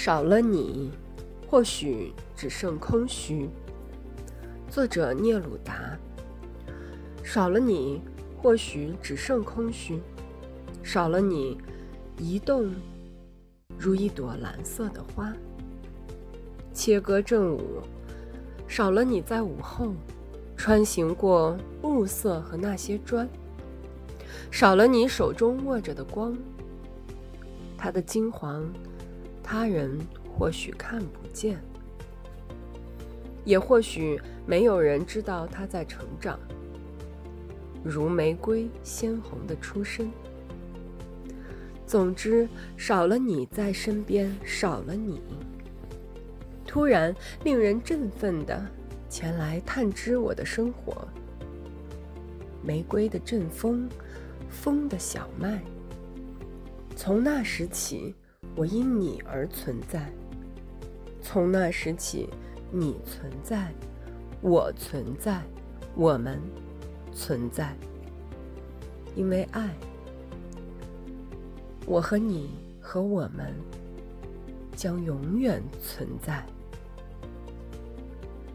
少了你，或许只剩空虚。作者聂鲁达。少了你，或许只剩空虚。少了你，移动如一朵蓝色的花。切割正午，少了你在午后，穿行过暮色和那些砖。少了你手中握着的光，它的金黄。他人或许看不见，也或许没有人知道他在成长，如玫瑰鲜红的出生。总之，少了你在身边，少了你，突然令人振奋的前来探知我的生活。玫瑰的阵风，风的小麦。从那时起。我因你而存在。从那时起，你存在，我存在，我们存在。因为爱，我和你和我们将永远存在。